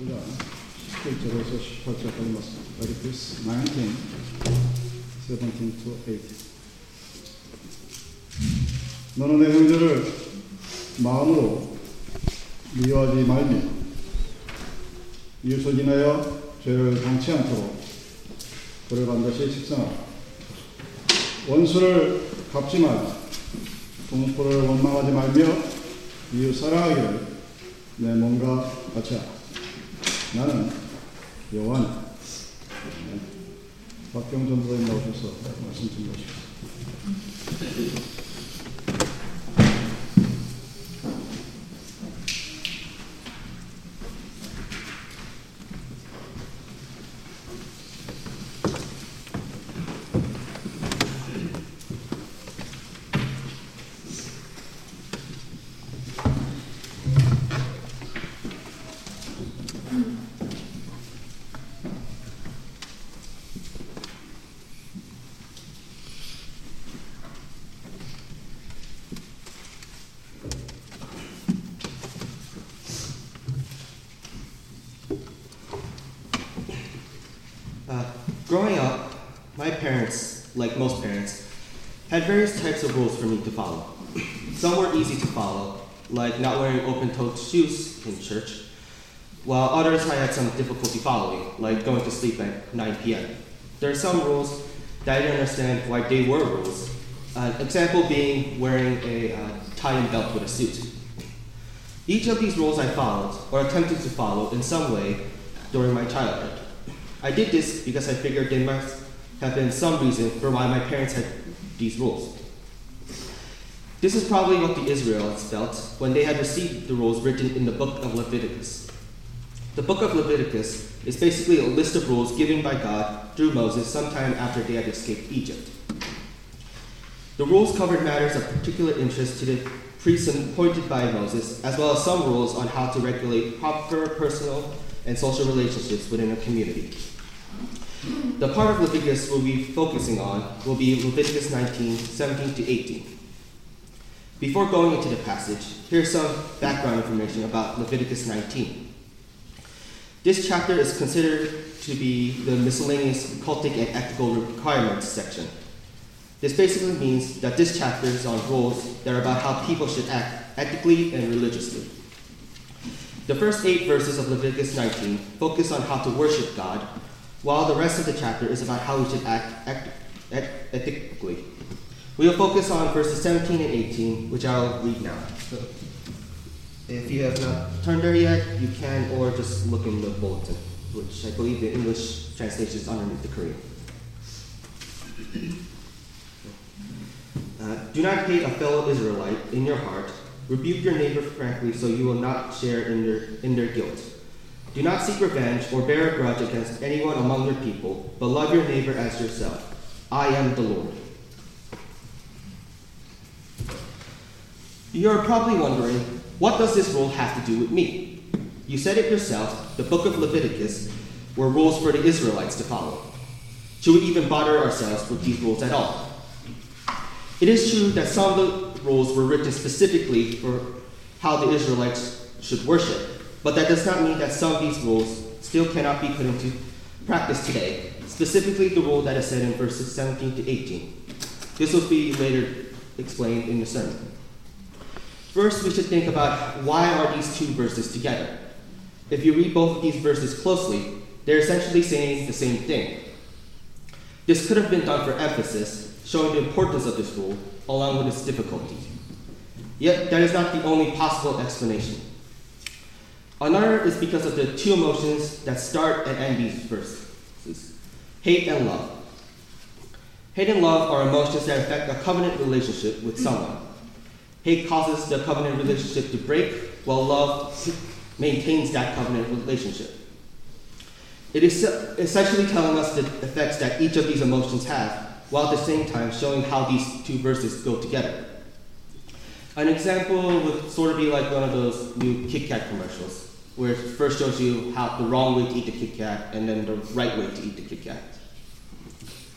우리가 17절에서 18절까지 말씀. Leviticus 19, 17 to 18. 너는 내 형제를 마음으로 미워하지 말며 이웃을 인하여 죄를 당치 않도록 그를 반드시 식상하라. 원수를 갚지 말라. 동포를 원망하지 말며 이웃 사랑하기를 내 몸과 같이 하라. 나는 여호와는 박경전 부인 나오셔서 말씀 좀 해주십시오. Like most parents, had various types of rules for me to follow. Some were easy to follow, like not wearing open toed shoes in church, while others I had some difficulty following, like going to sleep at 9 p.m. There are some rules that I didn't understand why they were rules. An example being wearing a uh, tie and belt with a suit. Each of these rules I followed, or attempted to follow in some way during my childhood. I did this because I figured they must have been some reason for why my parents had these rules. This is probably what the Israelites felt when they had received the rules written in the book of Leviticus. The book of Leviticus is basically a list of rules given by God through Moses sometime after they had escaped Egypt. The rules covered matters of particular interest to the priests appointed by Moses, as well as some rules on how to regulate proper personal and social relationships within a community. The part of Leviticus we'll be focusing on will be Leviticus 19, 17 to 18. Before going into the passage, here's some background information about Leviticus 19. This chapter is considered to be the miscellaneous cultic and ethical requirements section. This basically means that this chapter is on rules that are about how people should act ethically and religiously. The first eight verses of Leviticus 19 focus on how to worship God, while the rest of the chapter is about how we should act, act eth- ethically. We will focus on verses 17 and 18, which I'll read now. So, if you have not turned there yet, you can, or just look in the bulletin, which I believe the English translation is underneath the Korean. Uh, do not hate a fellow Israelite in your heart. Rebuke your neighbor frankly so you will not share in in their guilt. Do not seek revenge or bear a grudge against anyone among your people, but love your neighbor as yourself. I am the Lord. You're probably wondering, what does this rule have to do with me? You said it yourself, the book of Leviticus were rules for the Israelites to follow. Should we even bother ourselves with these rules at all? It is true that some of the rules were written specifically for how the Israelites should worship, but that does not mean that some of these rules still cannot be put into practice today, specifically the rule that is said in verses 17 to 18. This will be later explained in the sermon. First, we should think about why are these two verses together? If you read both of these verses closely, they're essentially saying the same thing. This could have been done for emphasis, showing the importance of this rule, along with its difficulty. Yet, that is not the only possible explanation. Another is because of the two emotions that start and end these verses hate and love. Hate and love are emotions that affect a covenant relationship with someone. Hate causes the covenant relationship to break, while love maintains that covenant relationship. It is essentially telling us the effects that each of these emotions have, while at the same time showing how these two verses go together. An example would sort of be like one of those new Kit Kat commercials, where it first shows you how the wrong way to eat the Kit Kat and then the right way to eat the Kit Kat.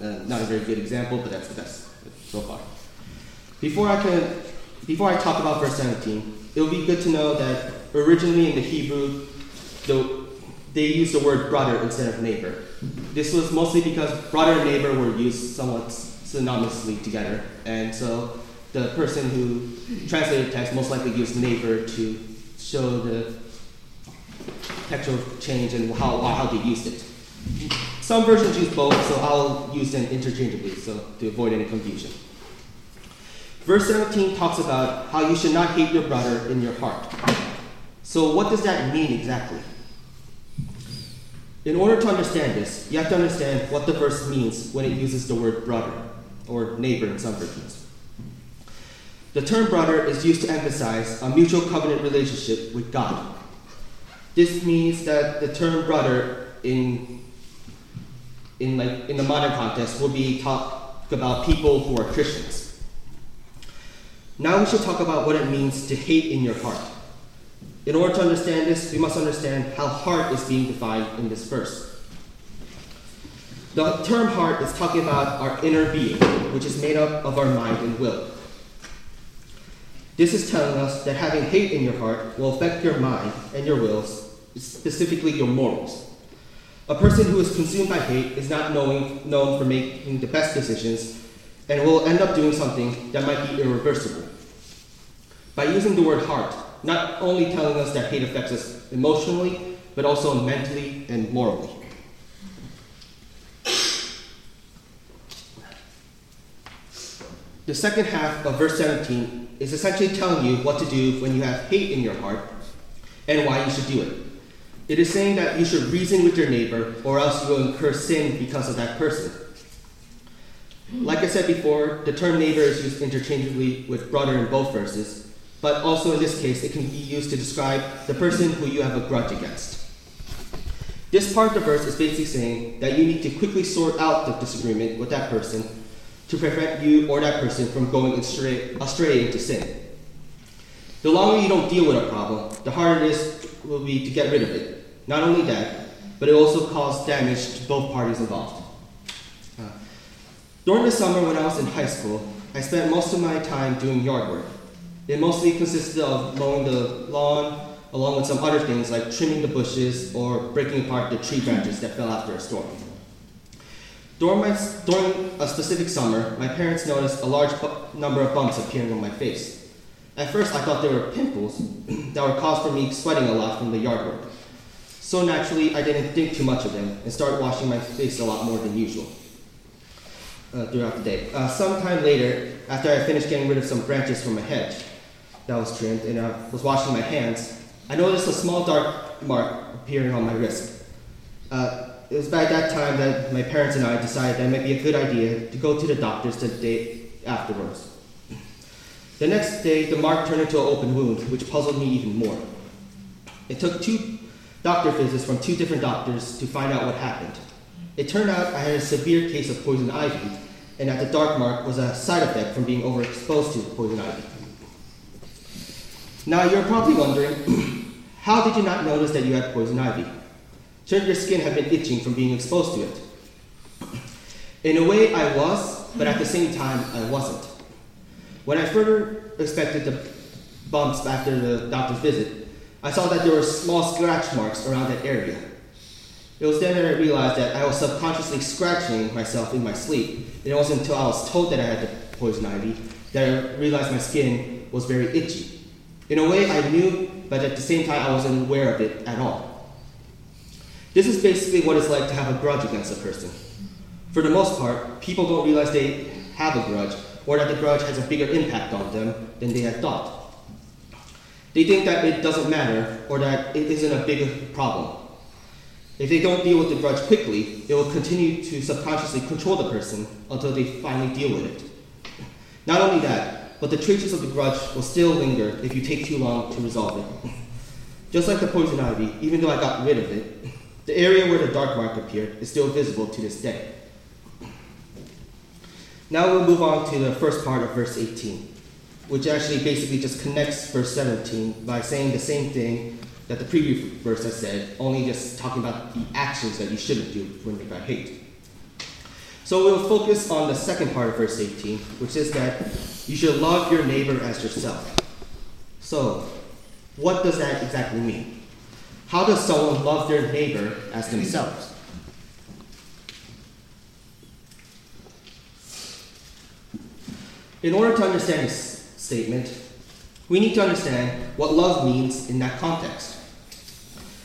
Uh, not a very good example, but that's the best so far. Before I can, before I talk about verse 17, it would be good to know that originally in the Hebrew, the they used the word brother instead of neighbor. This was mostly because brother and neighbor were used somewhat synonymously together, and so the person who translated the text most likely used neighbor to show the textual change and how, how they used it. Some versions use both, so I'll use them interchangeably so to avoid any confusion. Verse 17 talks about how you should not hate your brother in your heart. So, what does that mean exactly? In order to understand this, you have to understand what the verse means when it uses the word brother or neighbor in some versions. The term brother is used to emphasize a mutual covenant relationship with God. This means that the term brother in in like in the modern context will be talk about people who are Christians. Now we should talk about what it means to hate in your heart. In order to understand this, we must understand how heart is being defined in this verse. The term heart is talking about our inner being, which is made up of our mind and will. This is telling us that having hate in your heart will affect your mind and your wills, specifically your morals. A person who is consumed by hate is not knowing, known for making the best decisions and will end up doing something that might be irreversible. By using the word heart, not only telling us that hate affects us emotionally, but also mentally and morally. The second half of verse 17 is essentially telling you what to do when you have hate in your heart and why you should do it. It is saying that you should reason with your neighbor, or else you will incur sin because of that person. Like I said before, the term neighbor is used interchangeably with brother in both verses, but also in this case, it can be used to describe the person who you have a grudge against. This part of the verse is basically saying that you need to quickly sort out the disagreement with that person to prevent you or that person from going astray, astray into sin. The longer you don't deal with a problem, the harder it is will be to get rid of it. Not only that, but it also caused damage to both parties involved. Uh, during the summer when I was in high school, I spent most of my time doing yard work. It mostly consisted of mowing the lawn, along with some other things like trimming the bushes or breaking apart the tree branches that fell after a storm. During, my, during a specific summer, my parents noticed a large number of bumps appearing on my face. At first, I thought they were pimples that were caused from me sweating a lot from the yard work. So naturally, I didn't think too much of them and started washing my face a lot more than usual uh, throughout the day. Uh, sometime later, after I finished getting rid of some branches from a hedge that was trimmed and I was washing my hands, I noticed a small dark mark appearing on my wrist. Uh, it was by that time that my parents and I decided that it might be a good idea to go to the doctors the day afterwards. The next day, the mark turned into an open wound, which puzzled me even more. It took two doctor visits from two different doctors to find out what happened. It turned out I had a severe case of poison ivy, and that the dark mark was a side effect from being overexposed to poison ivy. Now you're probably wondering, how did you not notice that you had poison ivy? Shouldn't your skin have been itching from being exposed to it? In a way, I was, but at the same time, I wasn't. When I further expected the bumps after the doctor's visit, I saw that there were small scratch marks around that area. It was then that I realized that I was subconsciously scratching myself in my sleep. And it wasn't until I was told that I had the poison ivy that I realized my skin was very itchy. In a way, I knew, but at the same time, I wasn't aware of it at all. This is basically what it's like to have a grudge against a person. For the most part, people don't realize they have a grudge or that the grudge has a bigger impact on them than they had thought. They think that it doesn't matter or that it isn't a big problem. If they don't deal with the grudge quickly, it will continue to subconsciously control the person until they finally deal with it. Not only that, but the traces of the grudge will still linger if you take too long to resolve it. Just like the poison ivy, even though I got rid of it, the area where the dark mark appeared is still visible to this day. Now we'll move on to the first part of verse 18 which actually basically just connects verse 17 by saying the same thing that the previous verse has said, only just talking about the actions that you shouldn't do when you got hate. So we'll focus on the second part of verse 18, which is that you should love your neighbor as yourself. So, what does that exactly mean? How does someone love their neighbor as themselves? In order to understand this statement, we need to understand what love means in that context.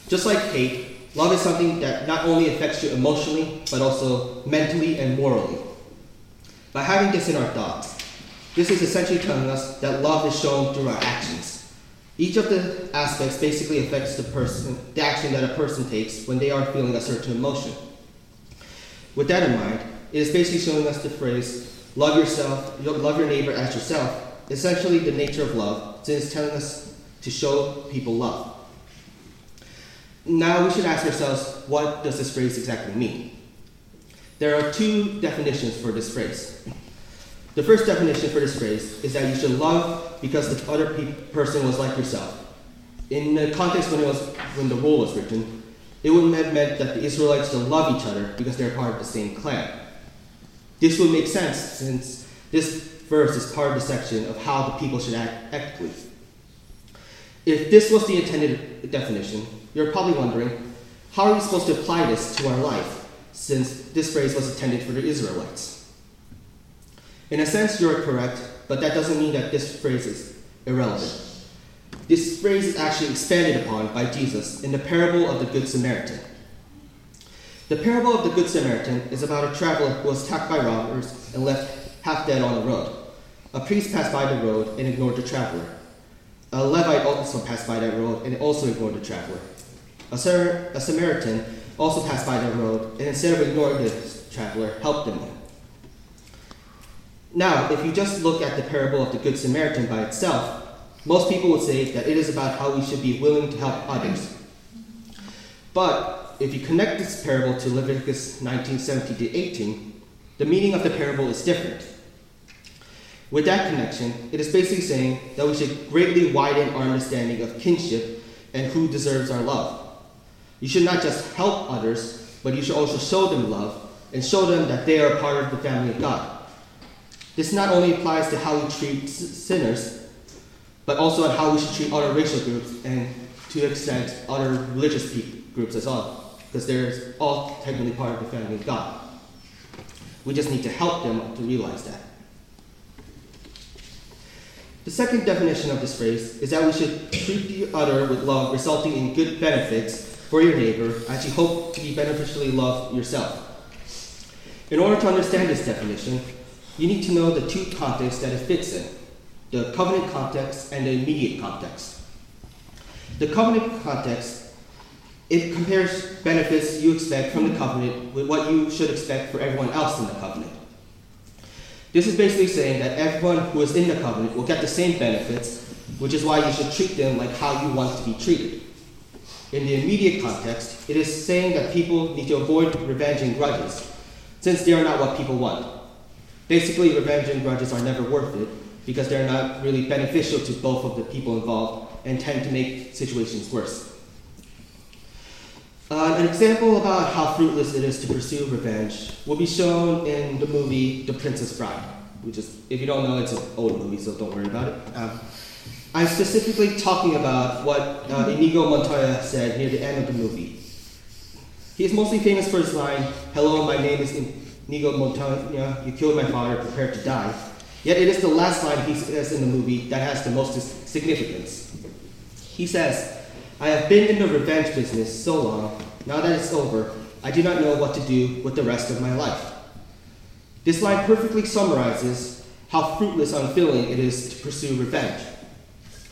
Just like hate, love is something that not only affects you emotionally, but also mentally and morally. By having this in our thoughts, this is essentially telling us that love is shown through our actions. Each of the aspects basically affects the person, the action that a person takes when they are feeling a certain emotion. With that in mind, it is basically showing us the phrase, love yourself, love your neighbor as yourself, essentially the nature of love, since it's telling us to show people love. Now we should ask ourselves, what does this phrase exactly mean? There are two definitions for this phrase. The first definition for this phrase is that you should love because the other pe- person was like yourself. In the context when, it was, when the rule was written, it would have meant that the Israelites should love each other because they're part of the same clan. This would make sense since this verse is part of the section of how the people should act ethically. If this was the intended definition, you're probably wondering, how are we supposed to apply this to our life, since this phrase was intended for the Israelites? In a sense, you're correct, but that doesn't mean that this phrase is irrelevant. This phrase is actually expanded upon by Jesus in the parable of the Good Samaritan. The parable of the Good Samaritan is about a traveler who was attacked by robbers and left half dead on the road. A priest passed by the road and ignored the traveler. A Levite also passed by that road and also ignored the traveler. A, Sar- a Samaritan also passed by that road and instead of ignoring the traveler, helped him. Now, if you just look at the parable of the Good Samaritan by itself, most people would say that it is about how we should be willing to help others. But if you connect this parable to Leviticus 19 17 to 18, the meaning of the parable is different. With that connection, it is basically saying that we should greatly widen our understanding of kinship and who deserves our love. You should not just help others, but you should also show them love and show them that they are part of the family of God. This not only applies to how we treat sinners, but also on how we should treat other racial groups and to an extent other religious groups as well, because they're all technically part of the family of God. We just need to help them to realize that. The second definition of this phrase is that we should treat the other with love, resulting in good benefits for your neighbor as you hope to be beneficially loved yourself. In order to understand this definition, you need to know the two contexts that it fits in the covenant context and the immediate context. The covenant context, it compares benefits you expect from the covenant with what you should expect for everyone else in the covenant. This is basically saying that everyone who is in the covenant will get the same benefits, which is why you should treat them like how you want to be treated. In the immediate context, it is saying that people need to avoid revenge and grudges, since they are not what people want. Basically, revenge and grudges are never worth it because they're not really beneficial to both of the people involved and tend to make situations worse. Uh, an example about how fruitless it is to pursue revenge will be shown in the movie The Princess Bride, which is, if you don't know, it's an old movie, so don't worry about it. Um, I'm specifically talking about what uh, Inigo Montoya said near the end of the movie. He is mostly famous for his line, Hello, my name is Inigo Montoya, you killed my father, prepare to die. Yet it is the last line he says in the movie that has the most significance. He says, I have been in the revenge business so long, now that it's over, I do not know what to do with the rest of my life. This line perfectly summarizes how fruitless and unfilling it is to pursue revenge.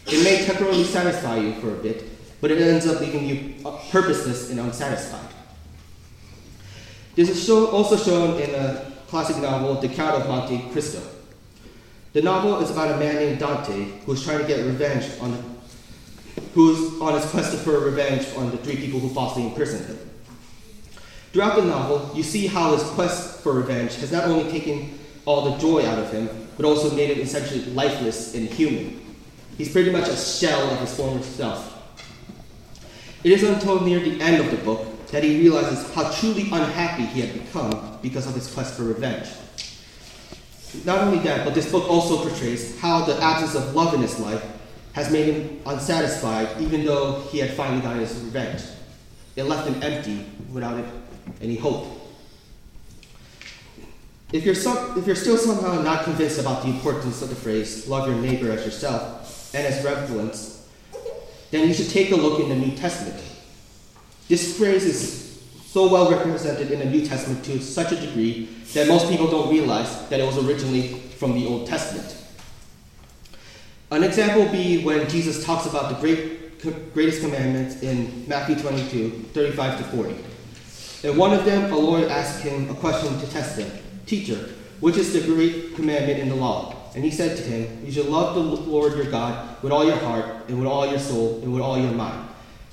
It may temporarily satisfy you for a bit, but it ends up leaving you purposeless and unsatisfied. This is show, also shown in a classic novel, The Count of Monte Cristo. The novel is about a man named Dante who is trying to get revenge on who's on his quest for revenge on the three people who falsely imprisoned him. Throughout the novel, you see how his quest for revenge has not only taken all the joy out of him, but also made him essentially lifeless and human. He's pretty much a shell of his former self. It is until near the end of the book that he realizes how truly unhappy he had become because of his quest for revenge. Not only that, but this book also portrays how the absence of love in his life has made him unsatisfied, even though he had finally gotten his revenge. It left him empty without any hope. If you're, if you're still somehow not convinced about the importance of the phrase, love your neighbor as yourself, and its relevance, then you should take a look in the New Testament. This phrase is so well represented in the New Testament to such a degree that most people don't realize that it was originally from the Old Testament. An example would be when Jesus talks about the great, greatest commandments in Matthew 22, 35 to 40. In one of them, a lawyer asked him a question to test him Teacher, which is the great commandment in the law? And he said to him, You shall love the Lord your God with all your heart, and with all your soul, and with all your mind.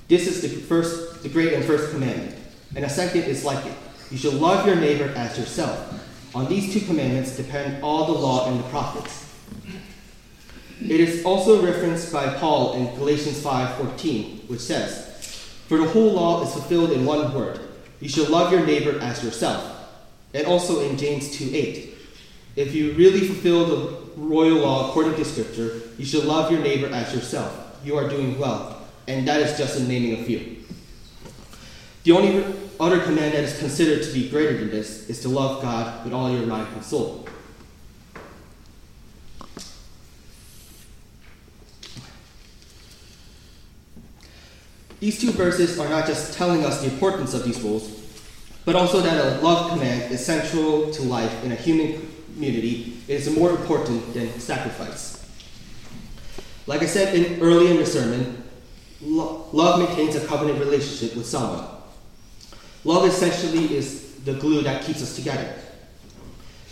This is the first, the great and first commandment. And a second is like it. You shall love your neighbor as yourself. On these two commandments depend all the law and the prophets. It is also referenced by Paul in Galatians 5:14, which says, "For the whole law is fulfilled in one word: you shall love your neighbor as yourself." And also in James 2:8, "If you really fulfill the royal law according to Scripture, you shall love your neighbor as yourself. You are doing well." And that is just in naming a few. The only other command that is considered to be greater than this is to love God with all your mind and soul. These two verses are not just telling us the importance of these rules, but also that a love command is central to life in a human community. It is more important than sacrifice. Like I said in, early in the sermon, lo- love maintains a covenant relationship with someone. Love essentially is the glue that keeps us together.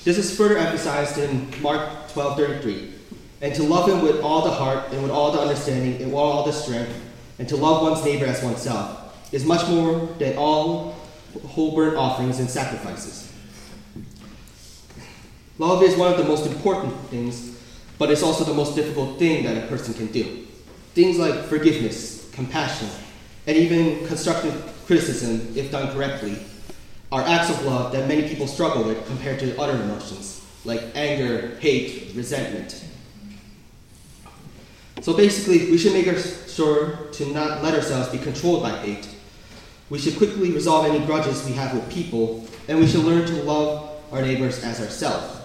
This is further emphasized in Mark 12:33. And to love him with all the heart and with all the understanding and with all the strength and to love one's neighbor as oneself is much more than all whole burnt offerings and sacrifices. Love is one of the most important things, but it's also the most difficult thing that a person can do. Things like forgiveness, compassion, and even constructive criticism, if done correctly, are acts of love that many people struggle with compared to other emotions, like anger, hate, resentment. So basically, we should make sure to not let ourselves be controlled by hate. We should quickly resolve any grudges we have with people, and we should learn to love our neighbors as ourselves.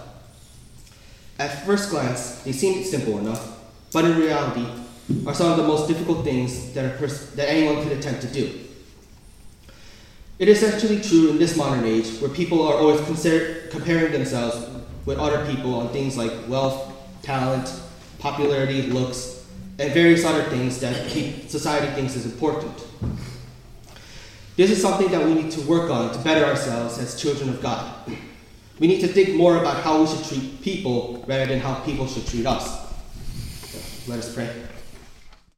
At first glance, they seem simple enough, but in reality, are some of the most difficult things that, pers- that anyone could attempt to do. It is actually true in this modern age where people are always consider- comparing themselves with other people on things like wealth, talent, popularity, looks, and various other things that society thinks is important. This is something that we need to work on to better ourselves as children of God. We need to think more about how we should treat people rather than how people should treat us. Let us pray.